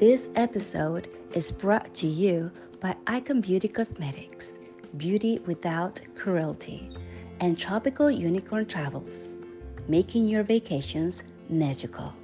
This episode is brought to you by Icon Beauty Cosmetics, beauty without cruelty, and Tropical Unicorn Travels, making your vacations magical.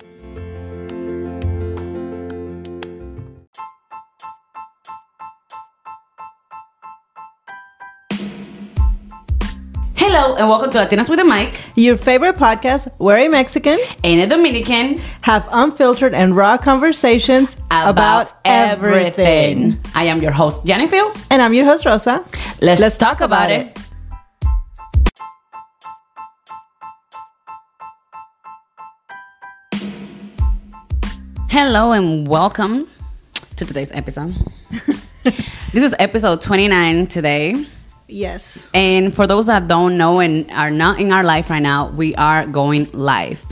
And welcome to Latinas with a Mic. Your favorite podcast, Where a Mexican, and a Dominican have unfiltered and raw conversations about, everything. I am your host, Jenny Phil. And I'm your host, Rosa. Let's, Let's talk, talk about, about it. Hello and welcome to today's episode. this is episode 29 today. Yes. And for those that don't know and are not in our life right now, we are going live.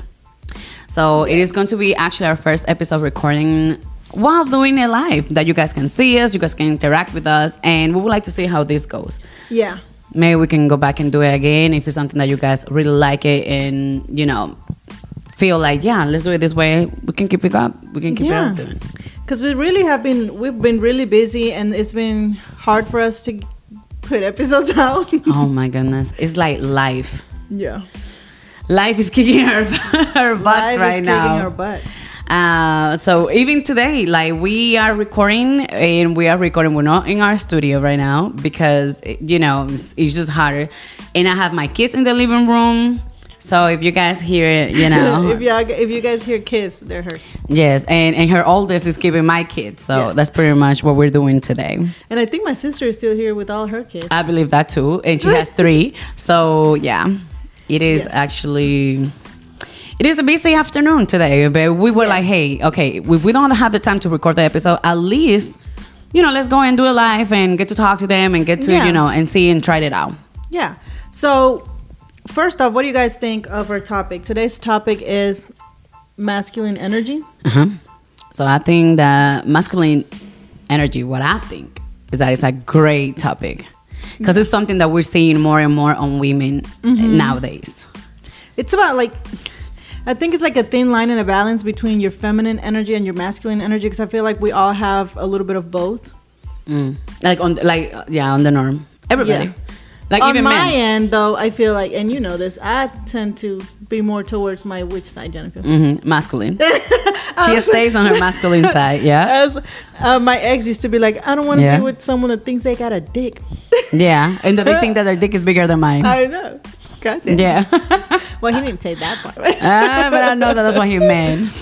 So yes. it is going to be actually our first episode recording while doing it live that you guys can see us, you guys can interact with us, and we would like to see how this goes. Yeah. Maybe we can go back and do it again if it's something that you guys really like it and, you know, feel like, yeah, let's do it this way. We can keep it up. We can keep yeah. it up doing. Because we really have been, we've been really busy and it's been hard for us to put episodes out. oh my goodness. It's like life. Yeah. Life is kicking our, our butts life right is now. Kicking our butts. Uh, so even today, like we are recording and we are recording. We're not in our studio right now because you know it's, it's just harder. And I have my kids in the living room. So if you guys hear it, you know, if you if you guys hear kids, they're hers. Yes, and and her oldest is keeping my kids, so yeah. that's pretty much what we're doing today. And I think my sister is still here with all her kids. I believe that too, and she has three. So yeah, it is yes. actually. It is a busy afternoon today, but we were yes. like, hey, okay, if we don't have the time to record the episode, at least, you know, let's go and do a live and get to talk to them and get to, yeah. you know, and see and try it out. Yeah. So first off, what do you guys think of our topic? Today's topic is masculine energy. Uh-huh. So I think that masculine energy, what I think is that it's a great topic because it's something that we're seeing more and more on women mm-hmm. nowadays. It's about like, I think it's like a thin line and a balance between your feminine energy and your masculine energy because I feel like we all have a little bit of both. Mm. Like on, like yeah, on the norm. Everybody. Yeah. Like on even my men. end, though, I feel like, and you know this, I tend to be more towards my which side, Jennifer? Mm-hmm. Masculine. she stays on her masculine side. Yeah. As uh, my ex used to be like, I don't want to yeah. be with someone that thinks they got a dick. yeah, and that they think that their dick is bigger than mine. I know. God damn. Yeah. well, he didn't say that part. Right? uh, but I know that that's what he meant.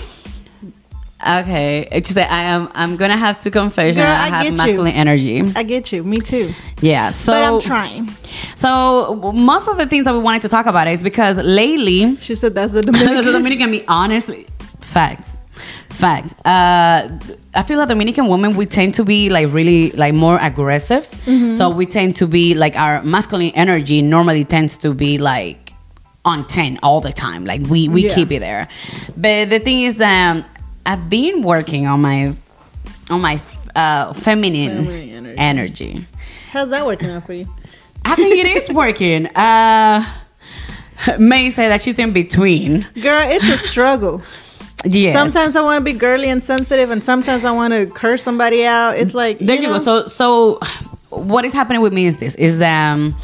Okay, she said I am. I'm gonna have to confess. Girl, I, I have masculine you. energy. I get you. Me too. Yeah. So, but I'm trying. So most of the things that we wanted to talk about is because lately she said that's the Dominican. that's the Dominican. Me honestly, facts, facts. Uh, I feel like Dominican women we tend to be like really like more aggressive. Mm-hmm. So we tend to be like our masculine energy normally tends to be like on 10 all the time like we we yeah. keep it there but the thing is that I've been working on my on my uh, feminine, feminine energy. energy. How's that working out for you? I think it is working. Uh, May say that she's in between. Girl, it's a struggle. Yeah. Sometimes I want to be girly and sensitive, and sometimes I want to curse somebody out. It's like there you, know? go. So, so what is happening with me is this: is that um,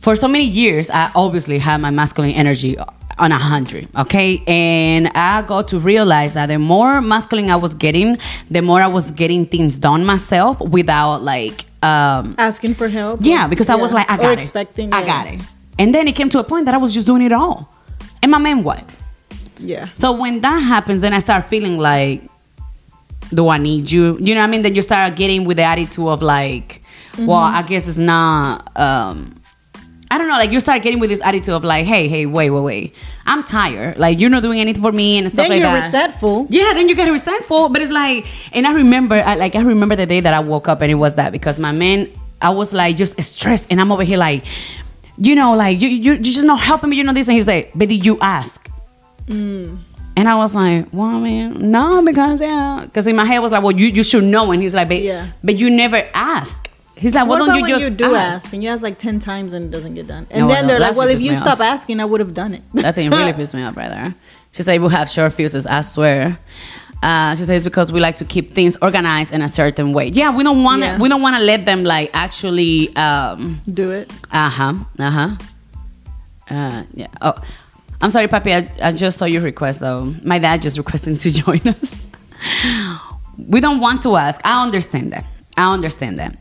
for so many years, I obviously had my masculine energy on a hundred, okay? And I got to realize that the more masculine I was getting, the more I was getting things done myself without like um asking for help. Yeah, because yeah. I was like, I got or it. expecting. I got it. And then it came to a point that I was just doing it all. And my man what? Yeah. So when that happens, then I start feeling like, do I need you? You know what I mean? Then you start getting with the attitude of like, mm-hmm. well, I guess it's not um I don't know, like you start getting with this attitude of like, hey, hey, wait, wait, wait. I'm tired. Like you're not doing anything for me and stuff then like that. Then you're resentful. Yeah, then you get resentful. But it's like, and I remember, I, like I remember the day that I woke up and it was that because my man, I was like just stressed and I'm over here like, you know, like you you you just not helping me. You know this, and he's like, but did you ask? Mm. And I was like, well, man, no, because yeah, because in my head I was like, well, you you should know, and he's like, but yeah. but you never ask. He's like, what well, don't you just you do ask? ask? And you ask like ten times and it doesn't get done. And no, then they're like, well, if you stop off. asking, I would have done it. that thing really pissed me off, brother. She said, "We have short fuses." I swear. Uh, she says it's because we like to keep things organized in a certain way. Yeah, we don't want to. Yeah. We don't want to let them like actually. Um, Do it. uh huh. Uh huh. Uh yeah. Oh, I'm sorry, Papi. I, I just saw your request though. My dad just requesting to join us. we don't want to ask. I understand that. I understand that.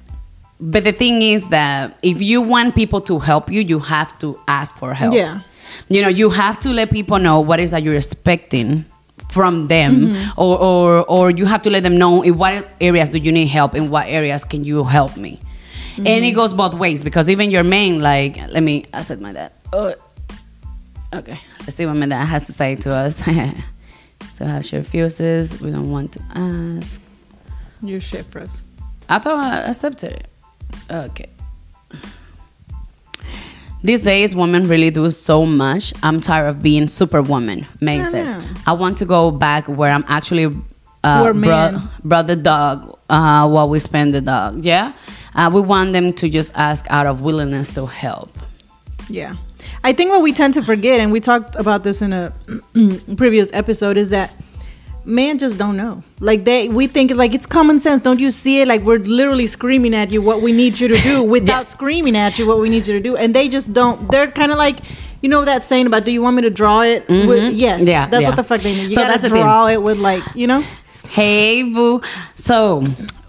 But the thing is that if you want people to help you, you have to ask for help. Yeah. You know, you have to let people know what is that you're expecting from them mm-hmm. or, or or you have to let them know in what areas do you need help in what areas can you help me and it mm-hmm. goes both ways because even your main like let me i said my dad oh, okay let's see what my dad has to say to us so how she refuses we don't want to ask Your shit, bros. I thought I accepted it. Okay. These days, women really do so much. I'm tired of being superwoman, May No, says. no. I want to go back where I'm actually uh, Where brought, men- brought the dog uh, while we spend the dog. Yeah? Uh, we want them to just ask out of willingness to help. Yeah. I think what we tend to forget, and we talked about this in a previous episode, is that men just don't know. Like they, we think it's like it's common sense. Don't you see it? Like we're literally screaming at you what we need you to do without screaming at you what we need you to do, and they just don't. They're kind of like. You know that saying about do you want me to draw it? With, yes. Mm-hmm. Yeah, That's yeah. what the fuck they need. You So gotta draw it with like, you know? Hey, boo. So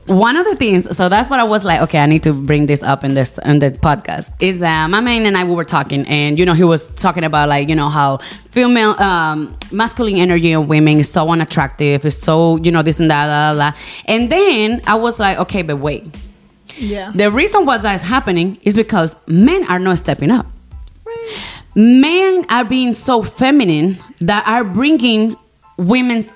one of the things, so that's what I was like. Okay, I need to bring this up in this in the podcast. Is that my man and I we were talking, and you know he was talking about like you know how female, um, masculine energy of women is so unattractive, it's so you know this and that, la, la, la. and then I was like, okay, but wait. Yeah. The reason why that is happening is because men are not stepping up men are being so feminine that are bringing women's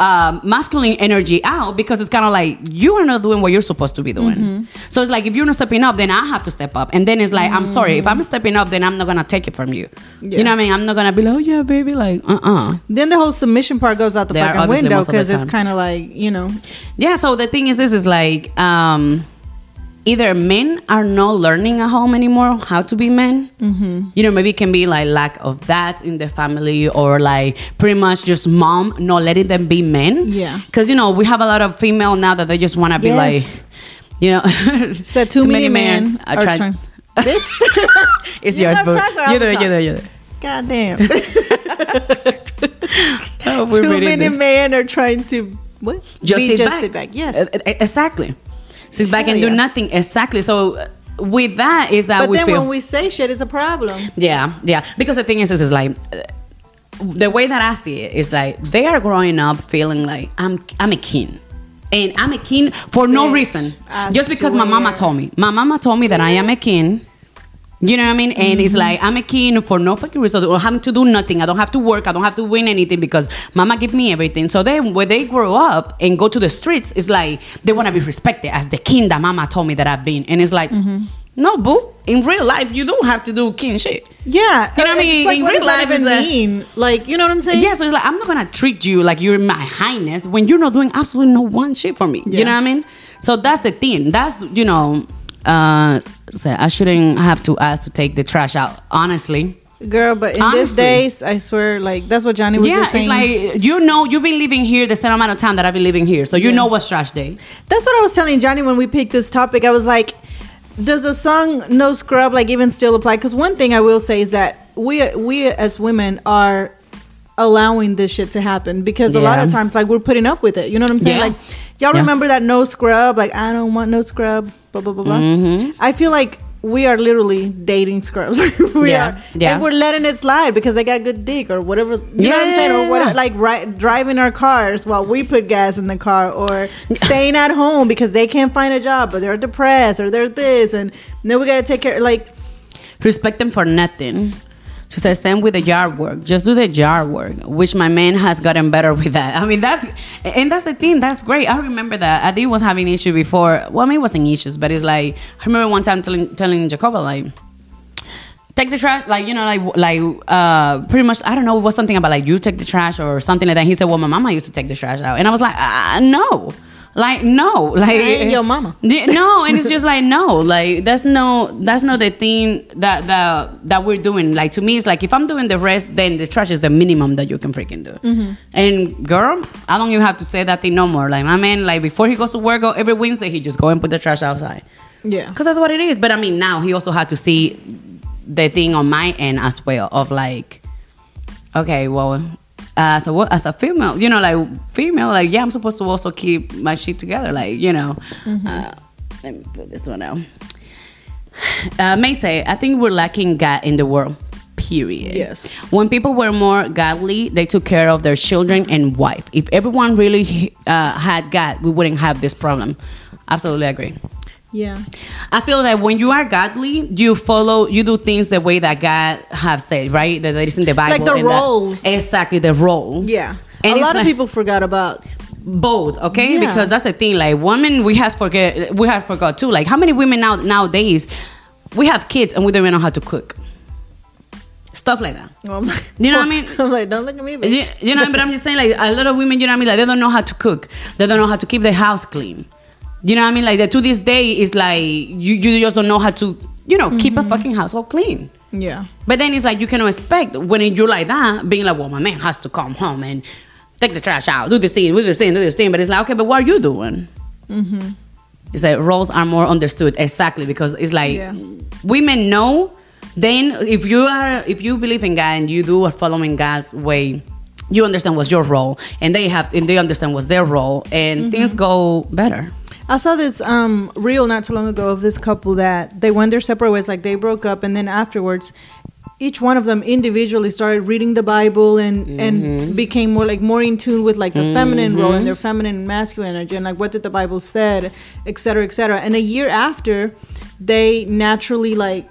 uh, masculine energy out because it's kind of like you are not doing what you're supposed to be doing. Mm-hmm. So it's like if you're not stepping up, then I have to step up. And then it's like, I'm sorry, if I'm stepping up, then I'm not gonna take it from you. Yeah. You know what I mean? I'm not gonna be like, oh yeah, baby, like uh uh Then the whole submission part goes out the There, fucking window most of the because it's kind of like, you know, Yeah, so the thing is, this is like um, either men are not learning at home anymore how to be men. Mm-hmm. You know, maybe it can be like lack of that in the family, or like pretty much just mom not letting them be men. Yeah. because you know we have a lot of female now that they just want to be Yes. like, you know, said too, many, men, are are trying. trying. Bitch. it's You yours, boo. time or I You do it. You do it. You do it. God damn. Oh, Too many this. men are trying to what? just Be sit just back. sit back. Yes. Exactly. Sit back Hell and do yeah. nothing. Exactly. So uh, with that is that but we then feel. when we say shit, it's a problem. Yeah, yeah. Because the thing is, is, is like uh, the way that I see it is like they are growing up feeling like I'm I'm a king. And I'm a king for no reason. I Just because my mama told me. My mama told me that I am a king. You know what I mean? And Mm-hmm. it's like I'm a king for no fucking reason. I don't have to do nothing. I don't have to work. I don't have to win anything because mama give me everything. So then when they grow up and go to the streets, it's like they want to be respected as the king that mama told me that I've been. And it's like, Mm-hmm. no, boo. In real life, you don't have to do king shit. Yeah. You know what I mean? Like, In what real does that life, even a- mean? Like, you know what I'm saying? Yeah, so it's like I'm not gonna treat you like you're my highness when you're not doing absolutely no one shit for me. Yeah. You know what I mean? So that's the thing. That's you know, uh, I shouldn't have to ask to take the trash out. Honestly, Girl, but in Honestly. these days, I swear, like, that's what Johnny was yeah, just it's like you know you've been living here the same amount of time that I've been living here, so you Yeah. know what's trash day. That's what I was telling Johnny when we picked this topic. I was like, does the song "No Scrub" like even still apply? Because one thing I will say is that we we as women are allowing this shit to happen because a lot of times like we're putting up with it. You know what I'm saying? Yeah. Like y'all Yeah. remember that "No Scrub"? Like I don't want no scrub. Blah blah blah blah. Mm-hmm. I feel like. We are literally dating scrubs. we Yeah, are, yeah. and we're letting it slide because they got good dick or whatever. You know what I'm saying? Or what? Like right, driving our cars while we put gas in the car, or staying at home because they can't find a job, but they're depressed, or they're this, and then we gotta take care. Like, respect them for nothing. She says, same with the yard work. Just do the yard work, which my man has gotten better with that. I mean, that's, and that's the thing. That's great. I remember that. Adi was having issue before. Well, I mean, it wasn't issues, but it's like, I remember one time telling, telling Jacoba, like, take the trash, like, you know, like, like, uh, pretty much, I don't know, it was something about like, you take the trash or something like that. He said, well, my mama used to take the trash out. And I was like, ah, no. Like no, like ain't your mama. No, and it's just like no, like that's no, that's not the thing that that that we're doing. Like to me, it's like if I'm doing the rest, then the trash is the minimum that you can freaking do. Mm-hmm. And girl, I don't even have to say that thing no more. Like my man, like before he goes to work or every Wednesday, he just go and put the trash outside. Yeah. Because that's what it is. But I mean, now he also had to see the thing on my end as well of like, okay, well, as a as a female, you know, like female, like yeah, I'm supposed to also keep my shit together, like you know. Uh, let me put this one out. Uh, May say, I think we're lacking God in the world. Period. Yes. When people were more godly, they took care of their children and wife. If everyone really uh, had God, we wouldn't have this problem. Absolutely agree. Yeah. I feel that when you are godly, you follow, you do things the way that God have said, right? That is in the Bible. Like the and that- roles. exactly, the role. Yeah. And a lot of like- people forgot about both okay Yeah. because that's the thing like women we have forget we have forgot too like how many women now nowadays we have kids and we don't even know how to cook stuff like that oh I'm like, You know what I mean? I'm like, don't look at me, you, bitch. you know what I mean but i'm just saying like a lot of women you know what i mean like they don't know how to cook they don't know how to keep the house clean you know what i mean like that to this day is like you, you just don't know how to you know keep Mm-hmm. a fucking household clean Yeah. but then it's like you cannot expect when you're like that, being like, well, my man has to come home and take the trash out, do this thing, do this thing, do this thing. But it's like, okay, but what are you doing? Mm-hmm. It's like roles are more understood exactly because it's like Yeah. women know. Then if you are, if you believe in God and you do are following God's way, you understand what's your role, and they have, and they understand what's their role, and Mm-hmm. things go better. I saw this um reel not too long ago of this couple that they went their separate ways, like they broke up, and then afterwards, each one of them individually started reading the Bible and Mm-hmm. and became more like more in tune with like the feminine role and their feminine and masculine energy and like what did the Bible said, et cetera, et cetera. And a year after, they naturally like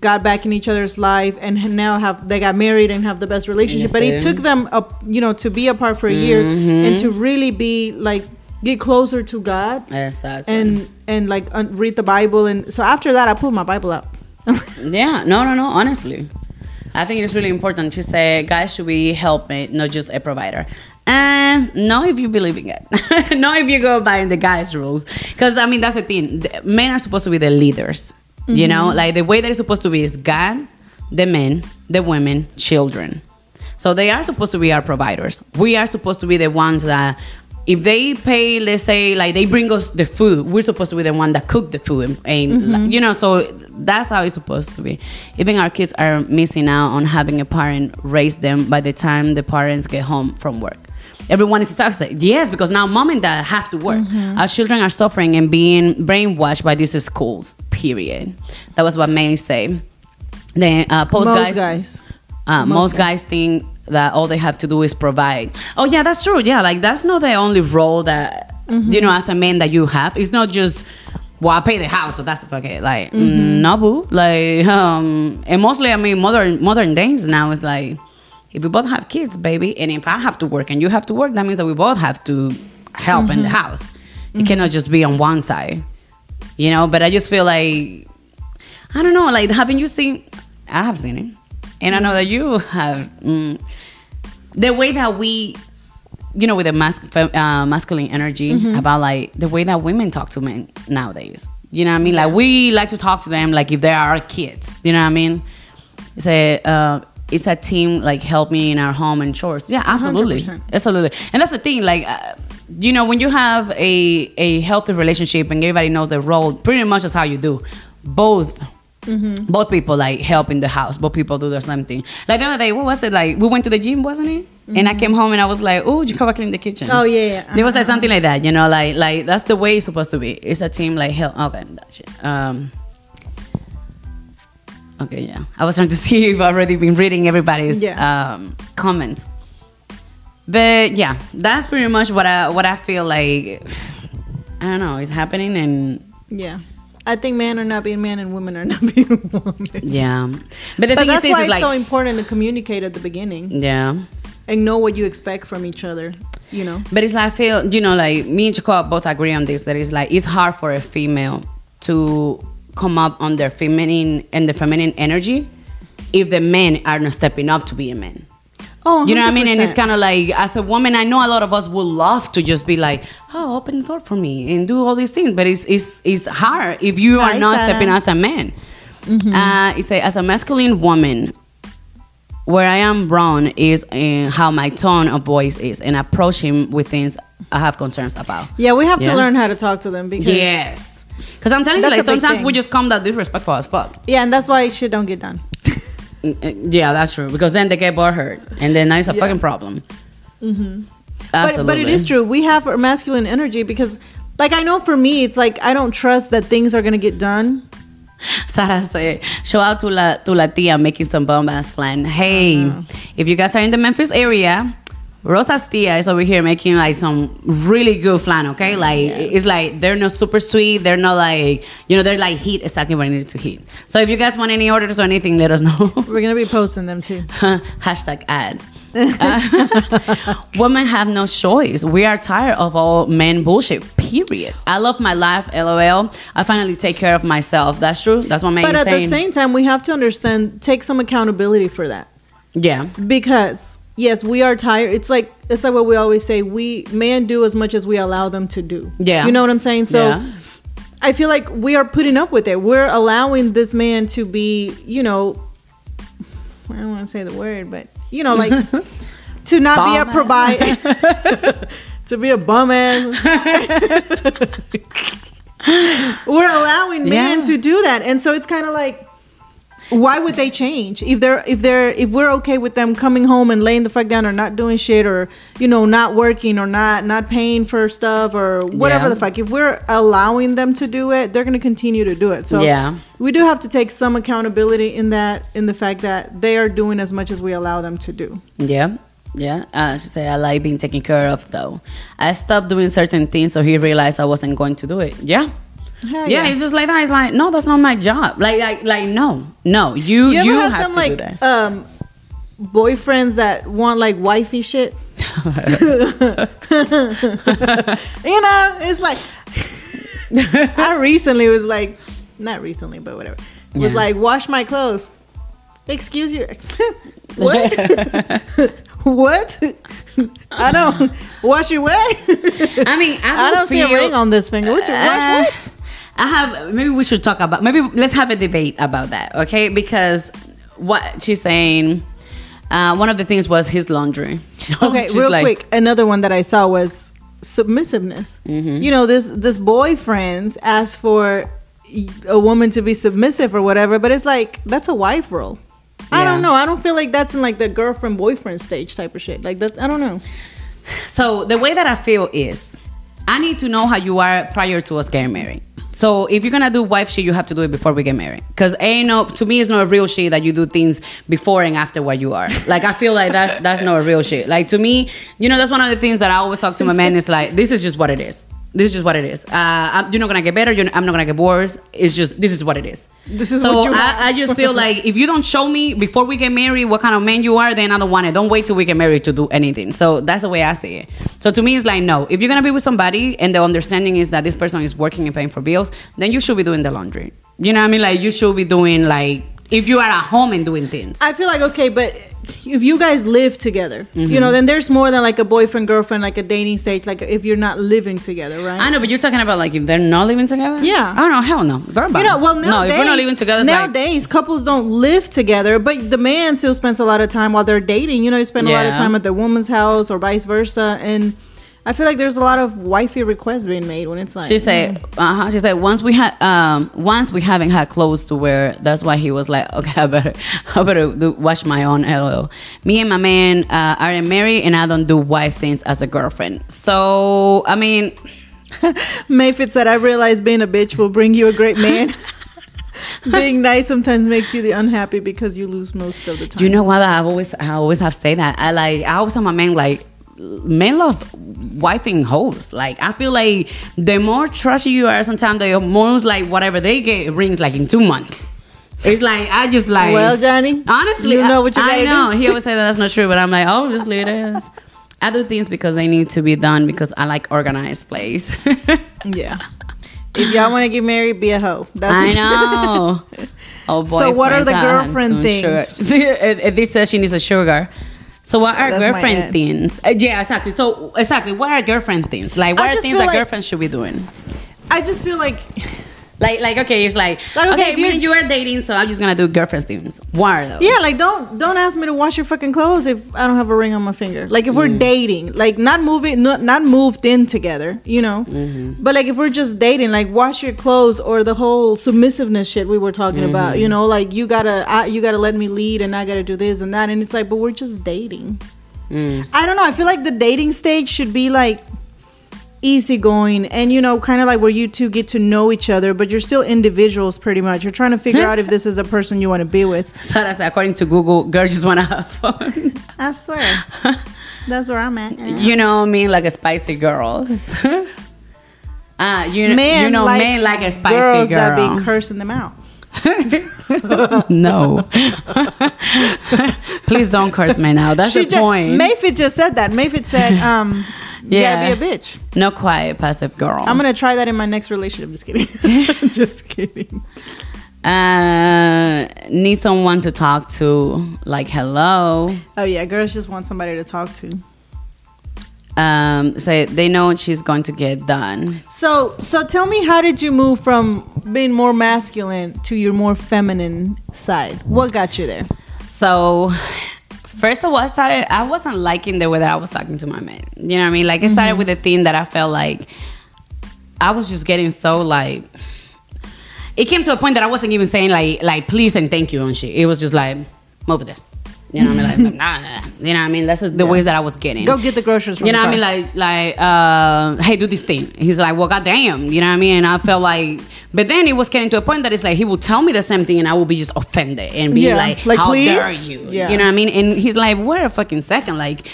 got back in each other's life and now have they got married and have the best relationship. Yes, but it took them up, you know, to be apart for a year Mm-hmm. and to really be like get closer to God Exactly. and and like un- read the Bible and so after that I pulled my Bible out. Yeah, no, no, no. Honestly, I think it's really important to say guys should be helpmate, not just a provider. And no, if you believe in it, no, if you go by the guys' rules, because I mean that's the thing. The men are supposed to be the leaders. You know, mm-hmm. like the way that it's supposed to be is God, the men, the women, children. So they are supposed to be our providers. We are supposed to be the ones that, if they pay, let's say, like they bring us the food, we're supposed to be the one that cook the food, and, like, you know, so that's how it's supposed to be. Even our kids are missing out on having a parent raise them by the time the parents get home from work. Everyone is exhausted. Yes, because now mom and dad have to work. Our children are suffering and being brainwashed by these schools. Period. That was what May said. Then uh, post guys, guys. Uh, Most most, guys. think that all they have to do is provide. Oh yeah, that's true. Yeah, like that's not the only role that you know as a man that you have. It's not just well, I pay the house, so that's okay. Like mm, no, boo. Like um, and mostly, I mean, modern modern days now is like if we both have kids, baby, and if I have to work and you have to work, that means that we both have to help in the house. It cannot just be on one side, you know. But I just feel like I don't know, like haven't you seen? I have seen it, and I know that you have. Mm, the way that we, you know, with the mas- uh, masculine energy about like the way that women talk to men nowadays. You know what I mean? Like we like to talk to them like if they are our kids. You know what I mean? It's a uh, it's a team like help me in our home and chores. Yeah, absolutely, 100%. absolutely. And that's the thing, like. Uh, you know, when you have a a healthy relationship and everybody knows the role, pretty much that's how you do. Both both people like help in the house. Both people do the same thing. Like the other day, what was it like? We went to the gym, wasn't it? And I came home and I was like, "Oh, you come clean the kitchen." Oh, yeah, yeah. There was like something like that, you know, like like that's the way it's supposed to be. It's a team like help. Okay, that shit. Um. Okay, yeah. I was trying to see if I've already been reading everybody's Yeah. um, comments. But yeah, that's pretty much what I what I feel like. I don't know, it's happening, and Yeah. I think men are not being men and women are not being women. yeah. But the But thing that's is, why is it's like, so important to communicate at the beginning yeah. and know what you expect from each other. You know. But it's like I feel, you know, like me and Jacob both agree on this. That it's like it's hard for a female to come up on their feminine and the feminine energy if the men are not stepping up to be a man. Oh, you know what I mean? And it's kind of like, as a woman, I know a lot of us would love to just be like, oh, open the door for me and do all these things. But it's it's, it's hard if you are Nice, not stepping as a man. Mm-hmm. Uh, it say, as a masculine woman, where I am wrong is in how my tone of voice is and approaching him with things I have concerns about. Yeah, we have Yeah. to learn how to talk to them because Yes. Because I'm telling you, like, sometimes we just come that disrespectful as fuck. yeah, and that's why shit don't get done. Mm, Yeah, that's true. Because then they get bored hurt. And then that's a Yeah. fucking problem. Mm-hmm. But, Absolutely. but it is true. We have our masculine energy because, like, I know for me, it's like I don't trust that things are gonna get done. Sarah said, show out to La, to La Tia making some bomb ass flan. Hey, Uh-huh. if you guys are in the Memphis area, Rosa's Tia is over here making like some really good flan, okay? Like, it's like they're not super sweet. They're not like, you know, they're like heat exactly what I need to heat. So if you guys want any orders or anything, let us know. We're gonna be posting them too. Hashtag ad. Uh, women have no choice. We are tired of all men bullshit. Period. I love my life. LOL. I finally take care of myself. That's true. That's what Megan's But at saying. the same time, we have to understand, take some accountability for that. yeah. because yes we are tired. It's like it's like what we always say we men do as much as we allow them to do. Yeah. you know what i'm saying? So Yeah. i feel like we are putting up with it. We're allowing this man to be you know i don't want to say the word but you know like to not be a provider. To be a bum ass we're allowing men Yeah. to do that. And so it's kind of like why would they change if they're if they're if we're okay with them coming home and laying the fuck down or not doing shit or you know not working or not not paying for stuff or whatever Yeah. the fuck if we're allowing them to do it they're going to continue to do it so Yeah. we do have to take some accountability in that in the fact that they are doing as much as we allow them to do Yeah. Yeah. Uh, she said, I like being taken care of, though. I stopped doing certain things so he realized I wasn't going to do it. Yeah. Hell yeah, it's just like that. It's like, no, that's not my job. Like, like, like, no, no, you, you you, had have them to like do that. um boyfriends that want like wifey shit? You know it's like i recently was like not recently but whatever. Was Yeah. like wash my clothes. Excuse you. What? What? I don't wash your what? I mean, I don't, i don't see a ring on this finger. What you wash Uh, what I have. Maybe we should talk about. Maybe let's have a debate about that, okay? Because what she's saying, uh, one of the things was his laundry. okay real like, quick another one that i saw was submissiveness Mm-hmm. you know this this boyfriends ask for a woman to be submissive or whatever but it's like that's a wife role i don't know i don't feel like that's in like the girlfriend boyfriend stage type of shit like that i don't know So the way that I feel is, I need to know how you are prior to us getting married. So if you're gonna do wife shit, you have to do it before we get married. Cause ain't no to me it's not a real shit that you do things before and after what you are. Like I feel like that's that's not a real shit. Like to me, you know, that's one of the things that I always talk to my man is like, this is just what it is. This is just what it is. Uh, I'm, you're not gonna get better. You're, I'm not gonna get worse. It's just this is what it is. This is so what you have. I, I just feel like if you don't show me before we get married what kind of man you are, then I don't want it. Don't wait till we get married to do anything. So that's the way I see it. So to me, it's like no. If you're gonna be with somebody and the understanding is that this person is working and paying for bills, then you should be doing the laundry. You know what I mean? Like you should be doing like if you are at home and doing things. i feel like okay but if you guys live together Mm-hmm. you know then there's more than like a boyfriend girlfriend like a dating stage like if you're not living together right I know, but you're talking about like if they're not living together. Yeah. Oh no, hell no. Girl, You know, well, no, if we're not living together, it's like, nowadays couples don't live together, but the man still spends a lot of time while they're dating. You know, you spend a lot of time at the woman's house or vice versa, and I feel like there's a lot of wifey requests being made when it's like She said, uh huh. She said once we had, um, once we haven't had clothes to wear. That's why he was like, okay, I better, I better do, wash my own. LOL. Me and my man uh, are married, and I don't do wife things as a girlfriend. So I mean, Mayfit said, "I realize being a bitch will bring you a great man." Being nice sometimes makes you the unhappy because you lose most of the time. you know what? I always, I always have said that. I like, I always tell my man like. Men love wifing hoes. Like I feel like the more trusty you are, sometimes the more like whatever they get rings like in two months. It's like I just like well, Johnny, Honestly, you know what you I know. do. He always say that that's not true, but I'm like, oh, just leave it. I do things because they need to be done because I like organized place. yeah. If y'all want to get married, be a hoe. That's I know. Oh boy. So what are the friends, I have girlfriend things? sugar. This says she needs a sugar. So what are That's girlfriend things? Uh, yeah, exactly. So exactly, what are girlfriend things? Like, what I are things that like- girlfriends should be doing? I just feel like Like, like okay, it's like, Like, okay, okay, me and you are dating, so I'm just gonna do girlfriend things. What are those? yeah, like don't don't ask me to wash your fucking clothes if I don't have a ring on my finger. Like if we're Mm. dating, like not moving, not not moved in together, you know. Mm-hmm. But like if we're just dating, like wash your clothes or the whole submissiveness shit we were talking about, Mm-hmm. you know, like you gotta I, you gotta let me lead and I gotta do this and that, and it's like, but we're just dating. Mm. I don't know. I feel like the dating stage should be like easygoing and you know kind of like where you two get to know each other but you're still individuals pretty much you're trying to figure out if this is a person you want to be with So that's according to Google, girls just wanna have fun. i swear that's where i'm at you know me like a spicy girls. Ah, you know, men you know, like men like a spicy girls girl. that be cursing them out no. Please don't curse me now. That's the She ju- point. Mayfit just said that mayfit said um you gotta be a bitch no quiet, passive girl. i'm gonna try that in my next relationship just kidding just kidding uh, need someone to talk to. Like, hello. oh yeah girls just want somebody to talk to Um, say they know she's going to get done. So, so tell me, how did you move from being more masculine to your more feminine side? What got you there? So, first of all, I started. I wasn't liking the way that I was talking to my man. You know what I mean? Like, it started with a thing that I felt like I was just getting so like. It came to a point that I wasn't even saying like like please and thank you and shit. It was just like move this. You know what I mean? Like, nah. You know what I mean? That's the ways that I was getting. Go get the groceries. From You know what I mean? Like, like, uh, hey, do this thing. He's like, well, goddamn. You know what I mean? And I felt like, but then it was getting to a point that it's like he would tell me the same thing, and I would be just offended and be Yeah, like, like, how please? dare you? Yeah. You know what I mean? And he's like, wait a fucking second, like.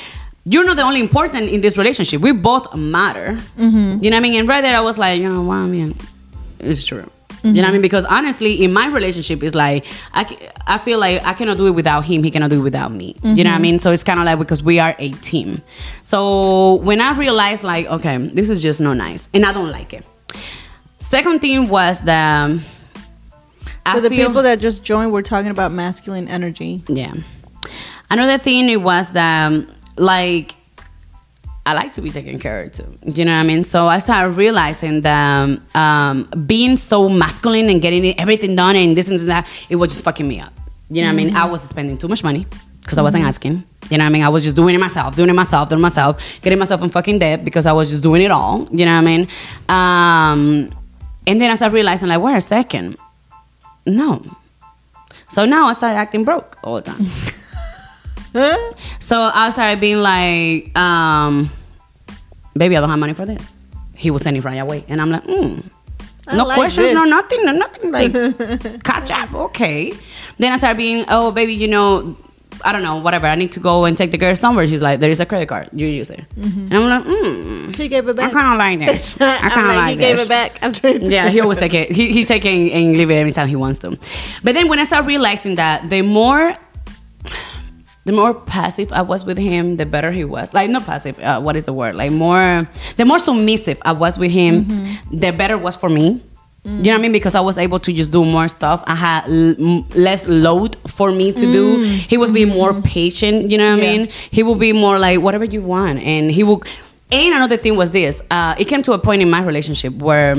You're not the only important in this relationship. We both matter. Mm-hmm. You know what I mean? And right there, I was like, you know what I mean? It's true. You Mm-hmm. know what I mean? Because honestly, in my relationship, it's like I, I feel like I cannot do it without him. He cannot do it without me. You know what Mm-hmm. I mean? So it's kind of like because we are a team. So when I realized like, okay, this is just not nice, and I don't like it. Second thing was the For the feel- people that just joined, we're talking about masculine energy. yeah. Another thing it was that like I like to be taken care of too. You know what I mean? So I started realizing that um, being so masculine and getting everything done and this and that, it was just fucking me up. You know what I mean? I was spending too much money because I wasn't asking. You know what I mean? I was just doing it myself, doing it myself, doing it myself, getting myself in fucking debt because I was just doing it all. You know what I mean? Um, and then I started realizing, like, wait a second. No. So now I started acting broke all the time. So I started being like, um, baby, I don't have money for this. He was sending right away. And I'm like, mm, no like questions, this. no nothing, no nothing. Like, catch up, okay. Then I started being, oh, baby, you know, I don't know, whatever. I need to go and take the girl somewhere. She's like, there is a credit card. You use it. And I'm like, mm, He gave it back. I kind of like this. I kind of like, like, he gave it back after. It yeah, he always take it. He he take it and, leave it every time he wants to. But then when I started realizing that the more the more passive I was with him, the better he was. Like not passive. Uh, what is the word? Like more. The more submissive I was with him, the better it was for me. You know what I mean? Because I was able to just do more stuff. I had l- m- less load for me to do. He was being more patient. You know what Yeah. I mean? He would be more like whatever you want, and he would. And another thing was this: uh, it came to a point in my relationship where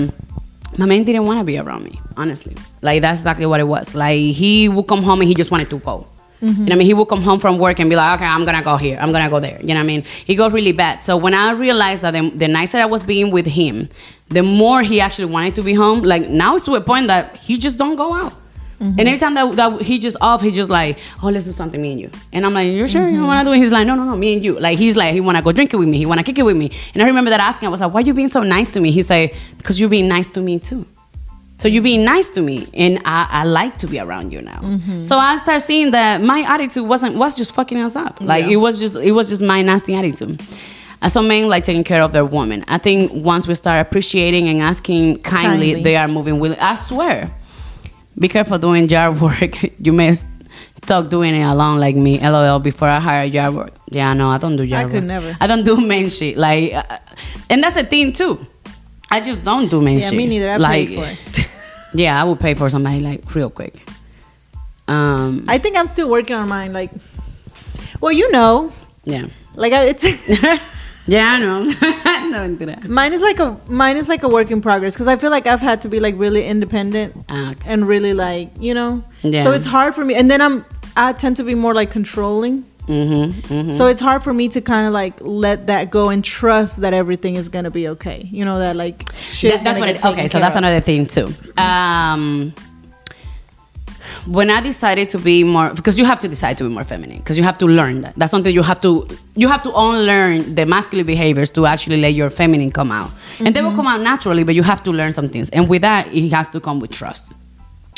my man didn't want to be around me. Honestly, like that's exactly what it was. Like he would come home and he just wanted to go. Mm-hmm. You know what I mean? He would come home from work and be like, okay, I'm gonna go here, I'm gonna go there. You know what I mean? He got really bad. So when I realized that the, the nicer I was being with him, the more he actually wanted to be home. Like now it's to a point that he just don't go out. Mm-hmm. And anytime that, that he just off, he just like, oh, let's do something, me and you. And I'm like, you're sure you mm-hmm. want to do it? He's like, no, no, no, me and you. Like he's like, he want to go drink it with me. He want to kick it with me. And I remember that asking, I was like, why you being so nice to me? He said, because you're being nice to me too. So you're being nice to me, and I, I like to be around you now. So I start seeing that my attitude wasn't was just fucking us up. Like Yeah. it was just it was just my nasty attitude. As some men like taking care of their woman. I think once we start appreciating and asking kindly, Kindly. they are moving willing. I swear. Be careful doing yard work. you may start doing it alone like me. LOL. Before I hire yard work. Yeah, no, I don't do yard I work. could never. I don't do men shit. Like, uh, and that's a thing too. I just don't do men Yeah, me neither. I like, paid for it. yeah, I would pay for somebody like real quick. Um, I think I'm still working on mine. Like, well, you know, Yeah. Like I, it's Yeah, I know. no, mentira. mine is like a mine is like a work in progress because I feel like I've had to be like really independent Ah, okay. and really like you know. Yeah. So it's hard for me, and then I'm I tend to be more like controlling. Mm-hmm, mm-hmm. So it's hard for me to kind of like let that go and trust that everything is gonna be okay. You know that like shit. That- that's what it, okay so that's another thing too um when i decided to be more because you have to decide to be more feminine because you have to learn that that's something you have to you have to unlearn the masculine behaviors to actually let your feminine come out and they will come out naturally but you have to learn some things and with that it has to come with trust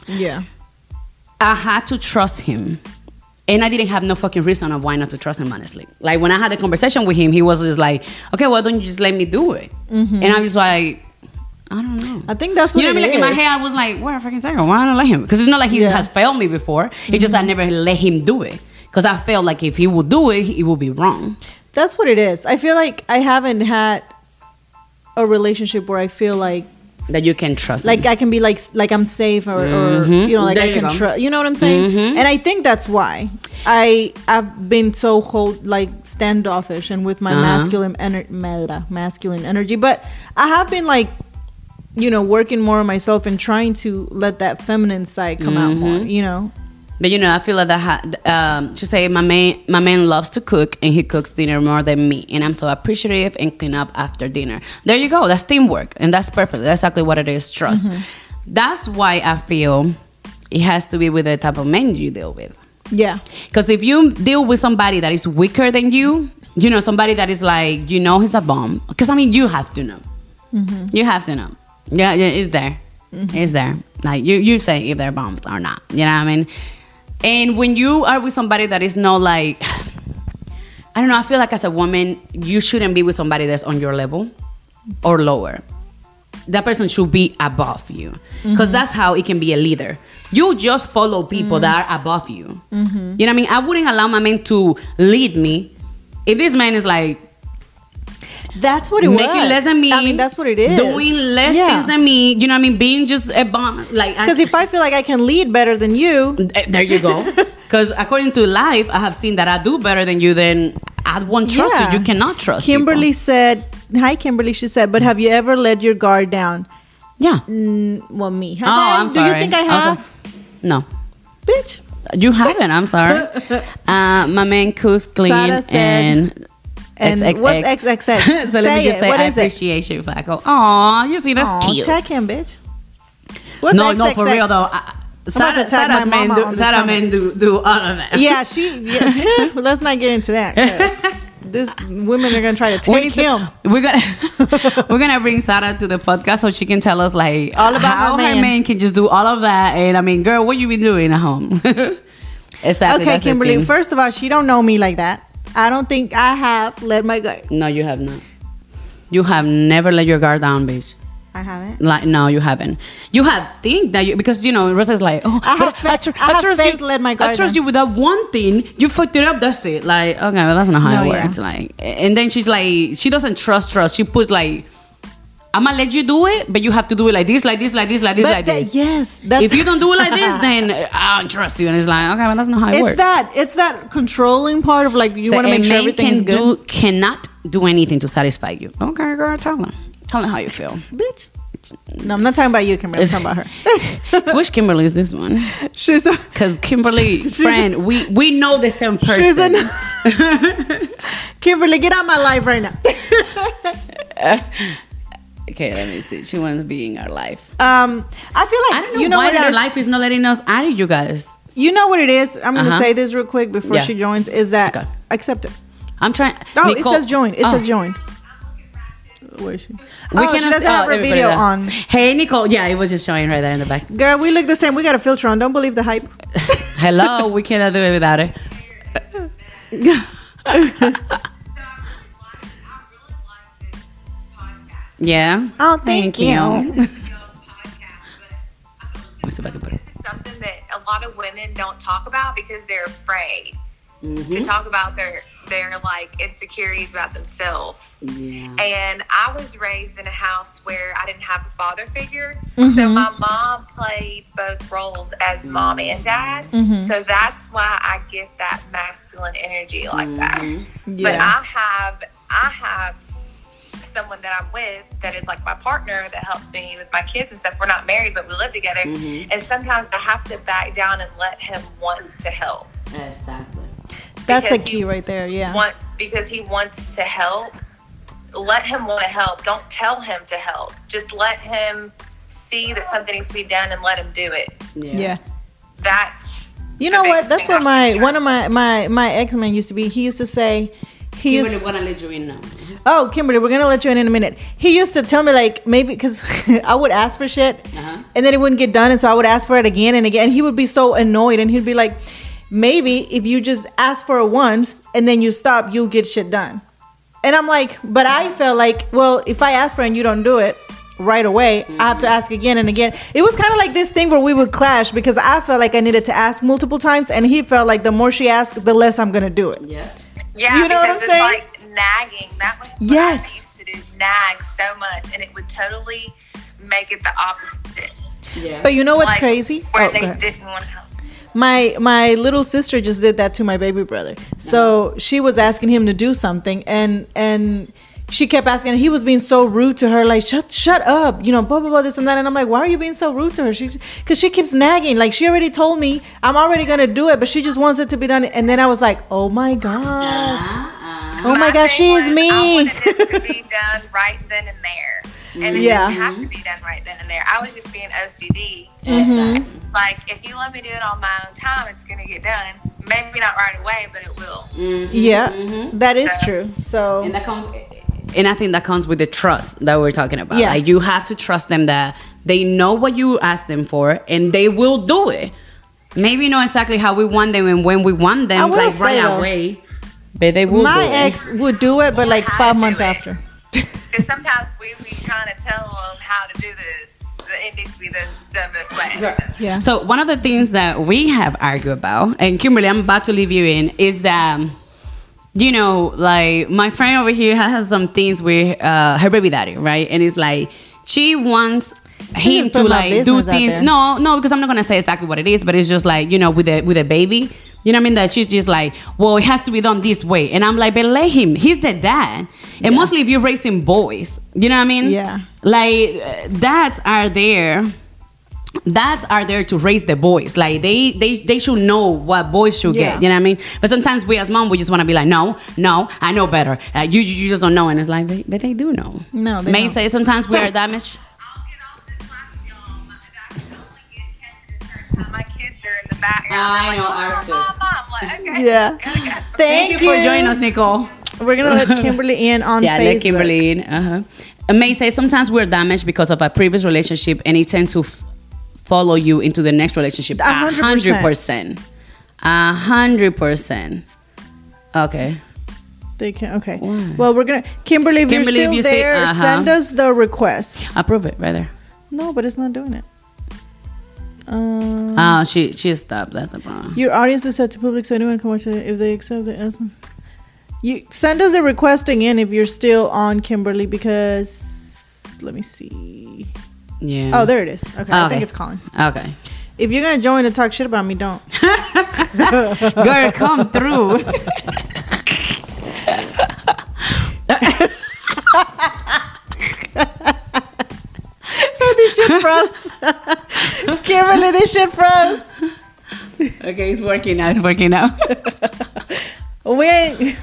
Yeah. I had to trust him. And I didn't have no fucking reason of why not to trust him, honestly. Like when I had a conversation with him, he was just like, okay, why don't you just let me do it? Mm-hmm. And I was like, I don't know. I think that's what You know what I mean? Like in my head, I was like, what a fucking second. Why don't I let him? Because it's not like he Yeah. has failed me before. It's just I mm-hmm. never let him do it. Because I felt like if he would do it, it would be wrong. That's what it is. I feel like I haven't had a relationship where I feel like That you can trust like. I can be like like I'm safe or, or mm-hmm. you know like There I can trust. You know what I'm saying? Mm-hmm. And I think that's why I I've been so hold like standoffish and with my Uh-huh. masculine energy, masculine energy. But I have been like you know working more on myself and trying to let that feminine side come out mm-hmm. more. You know? But you know, I feel like that. Ha- um, to say my man, my man loves to cook, and he cooks dinner more than me, and I'm so appreciative and clean up after dinner. There you go. That's teamwork, and that's perfect. That's exactly what it is. Trust. Mm-hmm. That's why I feel it has to be with the type of men you deal with. Yeah. Because if you deal with somebody that is weaker than you, you know, somebody that is like, you know, he's a bomb. Because I mean, you have to know. Mm-hmm. You have to know. Yeah, yeah, it's there. Mm-hmm. It's there. Like you, you say if they're bombs or not. You know what I mean? And when you are with somebody that is not like, I don't know. I feel like as a woman, you shouldn't be with somebody that's on your level or lower. That person should be above you, because mm-hmm. that's how it can be a leader. You just follow people mm. that are above you. Mm-hmm. You know what I mean? I wouldn't allow my man to lead me if this man is like That's what it making was. Making less than me. I mean, that's what it is. Doing less Yeah. things than me. You know what I mean? Being just a bomb. Like Because if I feel like I can lead better than you, Eh, There you go. Because according to life, I have seen that I do better than you. Then I won't trust Yeah. you. You cannot trust. Kimberly people. said, "Hi, Kimberly." She said, "But have you ever let your guard down?" Yeah. Mm, well, me. Have oh, I? I'm Do sorry. you think I have? like, no, Bitch. you haven't. I'm sorry. uh, my man cooks clean Sarah said- and. And XXX. what's XXX? so let say me just it. say, What I is it? appreciate you, Flacco. Oh, aw, you see, that's Aw, cute. Tag him, bitch. What's no, no, for XXX? real though. I, about Sarah, to tag Sarah's my men do, on this Sarah comment. men do, do all of that. Yeah, she. Yeah. Let's not get into that. This women are gonna try to We take to- him. we're gonna we're gonna bring Sarah to the podcast so she can tell us like All about how her man. can just do all of that. And I mean, girl, what you been doing at home? exactly. Okay, Kimberly. First of all, she don't know me like that. I don't think I have let my guard. no, you have not. You have never let your guard down, bitch. I haven't. Like no, you haven't. You have think that you because you know Rosa's like oh I have but faith- I have trust you. let my I trust down. you with that one thing. You fucked it up. That's it. Like okay, well that's not how No, it yeah. works. Like and then she's like she doesn't trust trust. She puts like I'm gonna let you do it, but you have to do it like this, like this, like this, like this, But like that- this. yes, that's if you don't do it like this, then I don't trust you. And it's like okay, well that's not how it it's works. that it's that controlling part of like you So want to make sure man everything can good. do cannot do anything to satisfy you. Okay, girl, tell them. Tell them how you feel. Bitch. No, I'm not talking about you, Kimberly. I'm talking about her. Which Kimberly is this one? She's Because Kimberly, friend, we we know the same she's person. an Kimberly, get out of my life right now. Okay, let me see. She wants to be in our life. Um, I feel like I don't know, you know why what it our is. life is not letting us add you guys. You know what it is. I'm going to Uh-huh. say this real quick before Yeah. she joins. Is that Okay. accept it? I'm trying. Oh, Nicole- it says join. It Oh, says join. Where is she? We oh, she doesn't have oh, her video there. on. Hey, Nicole. Yeah, it was just showing right there in the back. Girl, we look the same. We got a filter on. Don't believe the hype. Hello, we cannot do it without it. Yeah. Oh, thank you. Let me see if I can put it. something that a lot of women don't talk about because they're afraid. to mm-hmm. talk about their their like insecurities about themselves. Yeah. And I was raised in a house where I didn't have a father figure. So mm-hmm. my mom played both roles as mommy and dad. Mm-hmm. So that's why I get that masculine energy like that. But I have I have someone that I'm with that is like my partner that helps me with my kids and stuff. We're not married, but we live together. Mm-hmm. And sometimes I have to back down and let him want to help. Exactly. That's a key right there. Yeah. Wants because he wants to help. Let him want to help. Don't tell him to help. Just let him see that something needs to be done and let him do it. Yeah. yeah. That's You know what? That's what my one of my my my ex men used to be. He used to say, he He used. really wanna let you in now. Oh, Kimberly, we're gonna let you in in a minute. He used to tell me like maybe because I would ask for shit, Uh-huh. and then it wouldn't get done, and so I would ask for it again and again. He would be so annoyed, and he'd be like, "Maybe if you just ask for it once and then you stop, you'll get shit done." And I'm like, but I felt like, well, if I ask for it and you don't do it right away, I have to ask again and again. It was kind of like this thing where we would clash because I felt like I needed to ask multiple times, and he felt like the more she asked, the less I'm gonna do it. Yeah. Yeah. You know what because I'm it's saying? like nagging. That was what Yes. I used to do. Nag so much, and it would totally make it the opposite. Yeah. But you know what's Like, crazy? Where Oh, they didn't want to help. my my little sister just did that to my baby brother so uh-huh. she was asking him to do something and and she kept asking and he was being so rude to her like shut shut up you know blah blah blah this and that and i'm like why are you being so rude to her she's because she keeps nagging like she already told me i'm already gonna do it but she just wants it to be done and then i was like oh my god Uh-uh. oh my gosh thing she is was, me wanted it to be done right then and there, and it Yeah. didn't have to be done right then and there. I was just being OCD. Mm-hmm. Exactly. Like if you let me do it on my own time, it's gonna get done. Maybe not right away, but it will. Mm-hmm. yeah mm-hmm. that is true so And that comes and I think that comes with the trust that we're talking about. Yeah. Like you have to trust them that they know what you ask them for and they will do it. Maybe not exactly how we want them and when we want them, will like right though, away. But they will my do ex would do it but like How five months it. after Because sometimes we be trying to tell them how to do this. It needs to be this, done this way. it. yeah So one of the things that we have argued about, and Kimberly, I'm about to leave you in, is that um, you know, like my friend over here has some things with uh, her baby daddy, right? And it's like she wants him to like do things. No, no, because I'm not gonna say exactly what it is, but it's just like you know, with a with a baby. You know what I mean? That she's just like, well, it has to be done this way, and I'm like, but let him. He's the dad, and mostly if you're raising boys, you know what I mean? Yeah. Like uh, dads are there dads are there to raise the boys. Like they they they should know what boys should Yeah. get. You know what I mean? But sometimes we as mom we just want to be like, no, no, I know better. Uh, you you just don't know, and it's like, but, but they do know. No, they May know. say sometimes we are damaged. I'll get off this live with y'all. My, I can only get catches at certain time. My kids are in the background. I know, like, ours too." Mom, Mom." Like, okay. Yeah. Thank, Thank you for joining us, Nicole. We're gonna let Kimberly in on yeah, Facebook. let Kimberly in. Uh-huh. May say sometimes we're damaged because of a previous relationship, and it tends to f- follow you into the next relationship. A hundred percent. A hundred percent. Okay. They can. Okay. Why? Well, we're gonna Kimberly. If Kimberly, you're if still you say- there, uh-huh. send us the request. Approve it right there. No, but it's not doing it. Um, Oh, she she stopped. That's the problem. your audience is set to public, so anyone can watch it if they accept the estimate. You send us a requesting in if you're still on Kimberly because let me see. Yeah. Oh, there it is. Okay, I Okay. think it's calling. Okay. If you're gonna join and talk shit about me, don't. Girl, come through. this shit froze. Kimberly, this shit froze. okay, it's working now. It's working now. We ain't.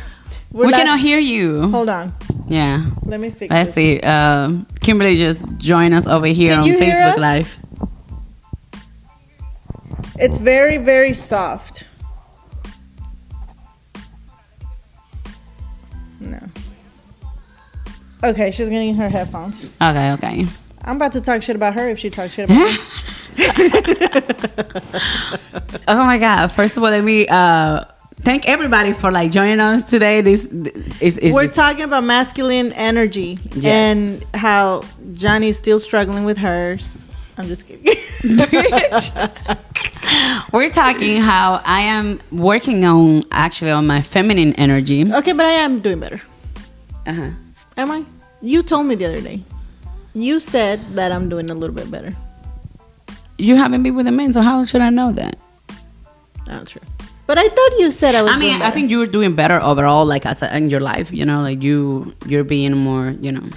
We're we cannot hear you. Hold on. Yeah. Let me fix. Let's this. see. Um, Kimberly just joined us over here Can on Facebook? Live. It's very, very soft. No. Okay, she's getting her headphones. Okay, okay. I'm about to talk shit about her if she talks shit about me. Oh my God! First of all, let me uh, thank everybody for like joining us today. This is is We're just- talking about masculine energy Yes. and how Johnny's still struggling with hers. I'm just kidding. We're talking how I am working on actually on my feminine energy. okay, but I am doing better. Uh-huh. Am I? You told me the other day. You said that I'm doing a little bit better. You haven't been with a man, so how should I know that? Not true. But I thought you said I was. I mean, I think you're doing better overall, like as a, in your life. You know, like you you're being more, you know,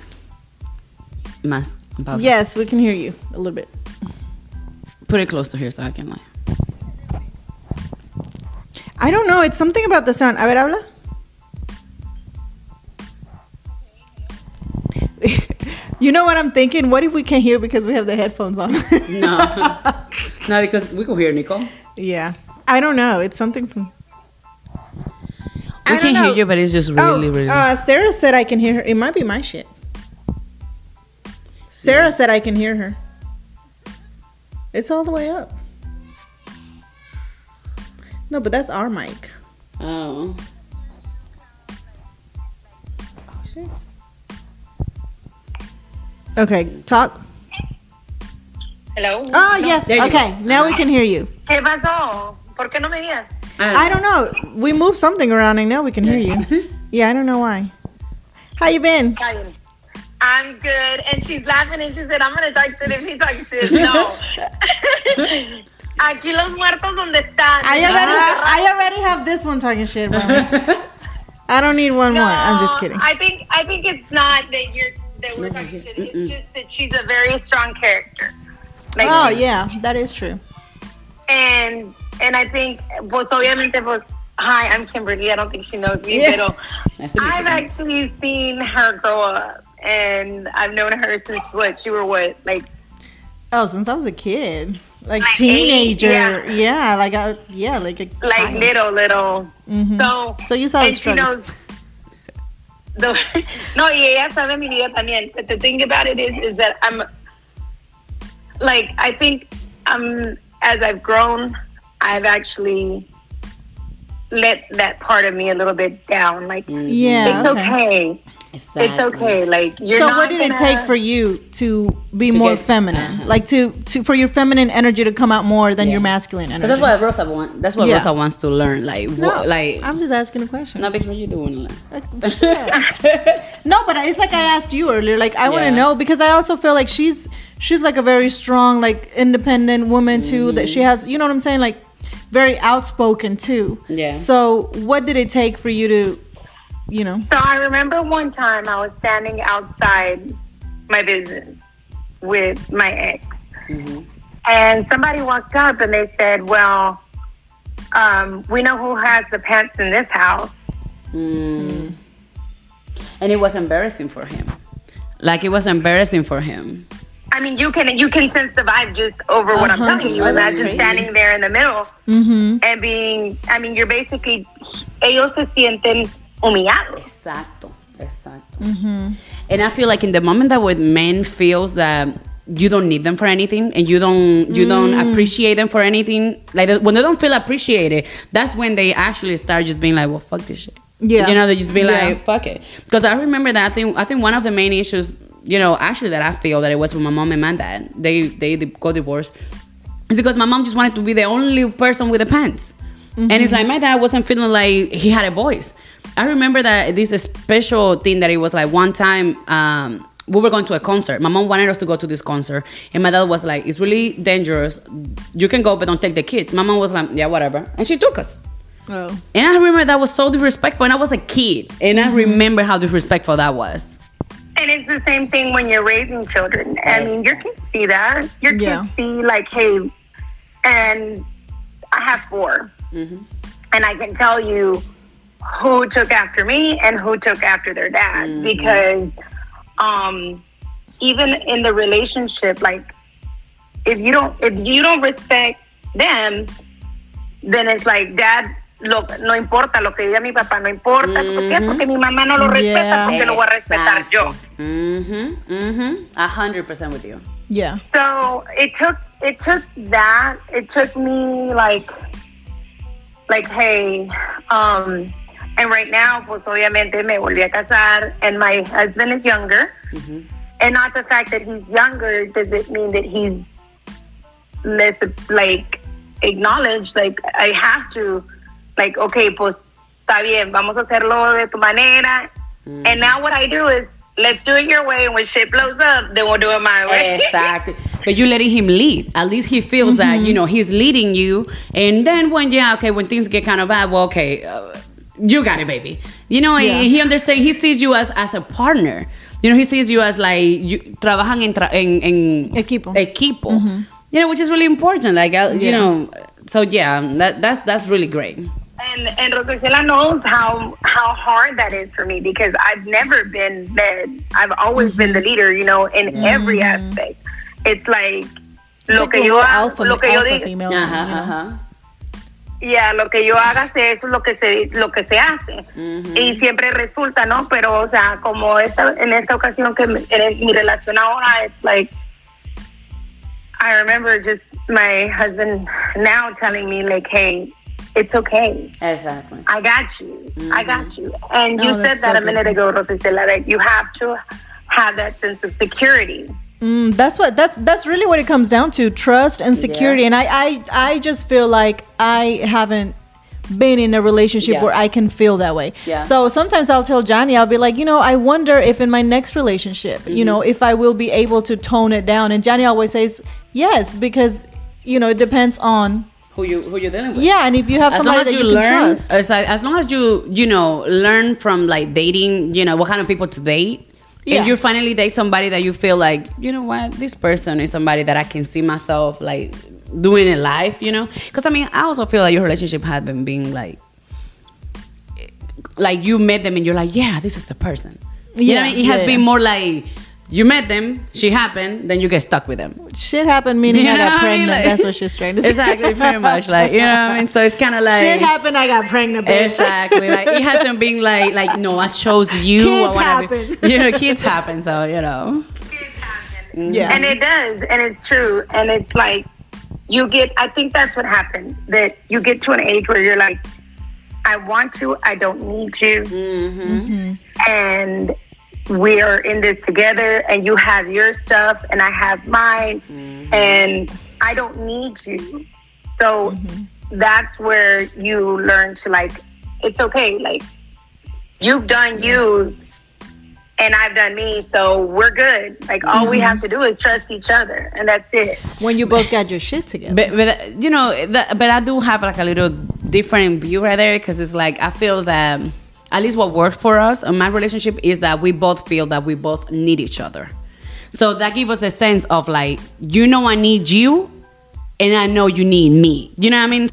pausa. Yes, we can hear you a little bit. Put it close to here so I can like. I don't know. It's something about the sound. A ver, habla. you know what I'm thinking? What if we can't hear because we have the headphones on? No, no, because we can hear Nicole. yeah. I don't know. It's something from. We don't can hear you, but it's just really, oh, really. Uh, Sarah said I can hear her. It might be my shit. Sarah said I can hear her. It's all the way up. No, but that's our mic. oh. Okay, talk. Hello. Oh, yes. There Okay, now we can hear you. ¿Qué pasó? ¿Por qué no me oías? I don't know. We moved something around and now we can hear you. Yeah, I don't know why. How you been? I'm good. And she's laughing and she said, I'm going to talk shit if he talks shit. No. Aquí los muertos donde están. I already, ah. I already have this one talking shit about me. I don't need one more. I'm just kidding. I think I think it's not that you're that we're talking shit. It's just that she's a very strong character. Like, Oh yeah, that is true. And and I think pues obviamente pues hi, I'm Kimberly. I don't think she knows me, Yeah. but Nice I've actually seen her grow up, and I've known her since what you were what like Oh, since I was a kid, like, Like teenager. eight, yeah. like I, yeah, like a like child. little little. Mhm. So So you saw the struggles. knows. The, no, y ella sabe mi vida también. But the thing about it is, is that I'm like I think um as I've grown, I've actually let that part of me a little bit down. Like mm-hmm. Yeah. it's okay. okay. Exactly. It's okay. Like you're so not what did it gonna- take for you to be To more get- feminine uh-huh. like to, to for your feminine energy to come out more than your masculine energy Because that's what Rosa wants. That's what Yeah. Rosa wants to learn. Like, no, what, like. i'm just asking a question no, bitch, what you doing? Like? no but it's like i asked you earlier like i want to Yeah. know because i also feel like she's she's like a very strong like independent woman too that Mm-hmm. she has you know what i'm saying like very outspoken too Yeah. so what did it take for you to you know So I remember one time I was standing outside my business with my ex, Mm-hmm. and somebody walked up and they said, "Well, um, we know who has the pants in this house." Mm. And it was embarrassing for him. Like, it was embarrassing for him. I mean, you can you can sense the vibe just over what I'm Uh-huh. telling you. Oh, Imagine crazy. standing there in the middle mm-hmm. and being. I mean, you're basically ellos se sienten humillados. Exacto. Exacto. Mm-hmm. And I feel like in the moment that when men feels that you don't need them for anything and you don't you don't Mm. appreciate them for anything, like when they don't feel appreciated, that's when they actually start just being like, well, fuck this shit. Yeah. You know, they just be Yeah. like, fuck it. Because I remember that I think I think one of the main issues, you know, actually that I feel that it was with my mom and my dad. They they, got divorced. It's because my mom just wanted to be the only person with the pants. And it's like my dad wasn't feeling like he had a voice. I remember that this special thing that it was like one time um, we were going to a concert. My mom wanted us to go to this concert, and my dad was like, "It's really dangerous. You can go, but don't take the kids." My mom was like, "Yeah, whatever," and she took us. oh And I remember that was so disrespectful, and I was a kid, and I remember how disrespectful that was. And it's the same thing when you're raising children. I mean, your kids see that. Your kids Yeah. see, like, hey, and I have 4 And I can tell you who took after me and who took after their dad. Because um, even in the relationship, like, if you don't if you don't respect them, then it's like dad lo, no importa lo que diga mi papá, no importa. ¿Por qué? Porque mi mamá no lo respeta, Yeah. porque lo voy a respetar yo. Mm-hmm. Mm-hmm. A hundred percent with you. yeah So it took it took that. It took me like like hey, um and right now pues obviamente me volví a casar and my husband is younger. Mm-hmm. And not the fact that he's younger does it mean that he's let's like acknowledge like I have to like okay pues está bien vamos a hacerlo de tu manera mm. and now what I do is let's do it your way and when shit blows up then we'll do it my way Exactly. But you're letting him lead. At least he feels that, mm-hmm. you know, he's leading you. And then when, yeah, okay, when things get kind of bad, well, okay, uh, you got it, baby. You know, Yeah. he understands, he sees you as, as a partner. You know, he sees you as like, you trabajan en, tra- en, en Equipo. equipo. Mm-hmm. You know, which is really important. Like, uh, you Yeah. know, so yeah, that, that's, that's really great. And and Rosicela knows how how hard that is for me because I've never been led. I've always been the mm-hmm. leader, you know, in mm-hmm. every aspect. It's like It's lo like que yo alpha, lo que yo alpha diga, female. Ajá, you know? Uh-huh. Ajá. ya lo que yo haga se- eso es lo que se lo que se hace y siempre resulta, ¿no? Pero o sea, como esta en esta ocasión que me- en mi relación ahora it's like I remember just my husband now telling me like, "Hey, it's okay." Exactly. I got you. I got you. And you Oh, said that so a minute good. ago, Rosicela, that you have to have that sense of security. Mm, that's what that's that's really what it comes down to trust and security and I, I i just feel like i haven't been in a relationship Yeah. where i can feel that way Yeah. so sometimes i'll tell johnny i'll be like you know i wonder if in my next relationship you know Mm-hmm. if i will be able to tone it down and johnny always says yes because you know it depends on Who you, who you're dealing with. yeah and if you have as long somebody as that you, you, learn can trust it's like as long as you you know learn from like dating you know what kind of people to date Yeah. and you finally date somebody that you feel like you know what this person is somebody that i can see myself like doing in life you know because i mean i also feel like your relationship had been being like like you met them and you're like yeah this is the person you know what I Yeah, mean? it has yeah, been yeah. more like you met them she happened then you get stuck with them shit happened meaning You i got what I mean? pregnant Like- that's what she's trying to say exactly pretty much like you know what i mean so it's kind of like shit happened i got pregnant bitch. Exactly. Like it hasn't been like like no, I chose you. Kids I be- happen. you know, kids happen. So you know. Kids happen. Yeah And it does, and it's true. And it's like you get, I think that's what happens that you get to an age where you're like, I want to, I don't need you. Mm-hmm. Mm-hmm. And we're in this together, and you have your stuff, and I have mine, mm-hmm. and I don't need you. So mm-hmm. that's where you learn to like, it's okay. Like, you've done you, and I've done me, so we're good. Like, all we have mm-hmm. to do is trust each other, and that's it. when you both got your shit together But but you know, that, but I do have like a little different view right there because it's like I feel that at least what worked for us in my relationship is that we both feel that we both need each other. So that gives us a sense of like, you know, I need you, and I know you need me. You know what I mean?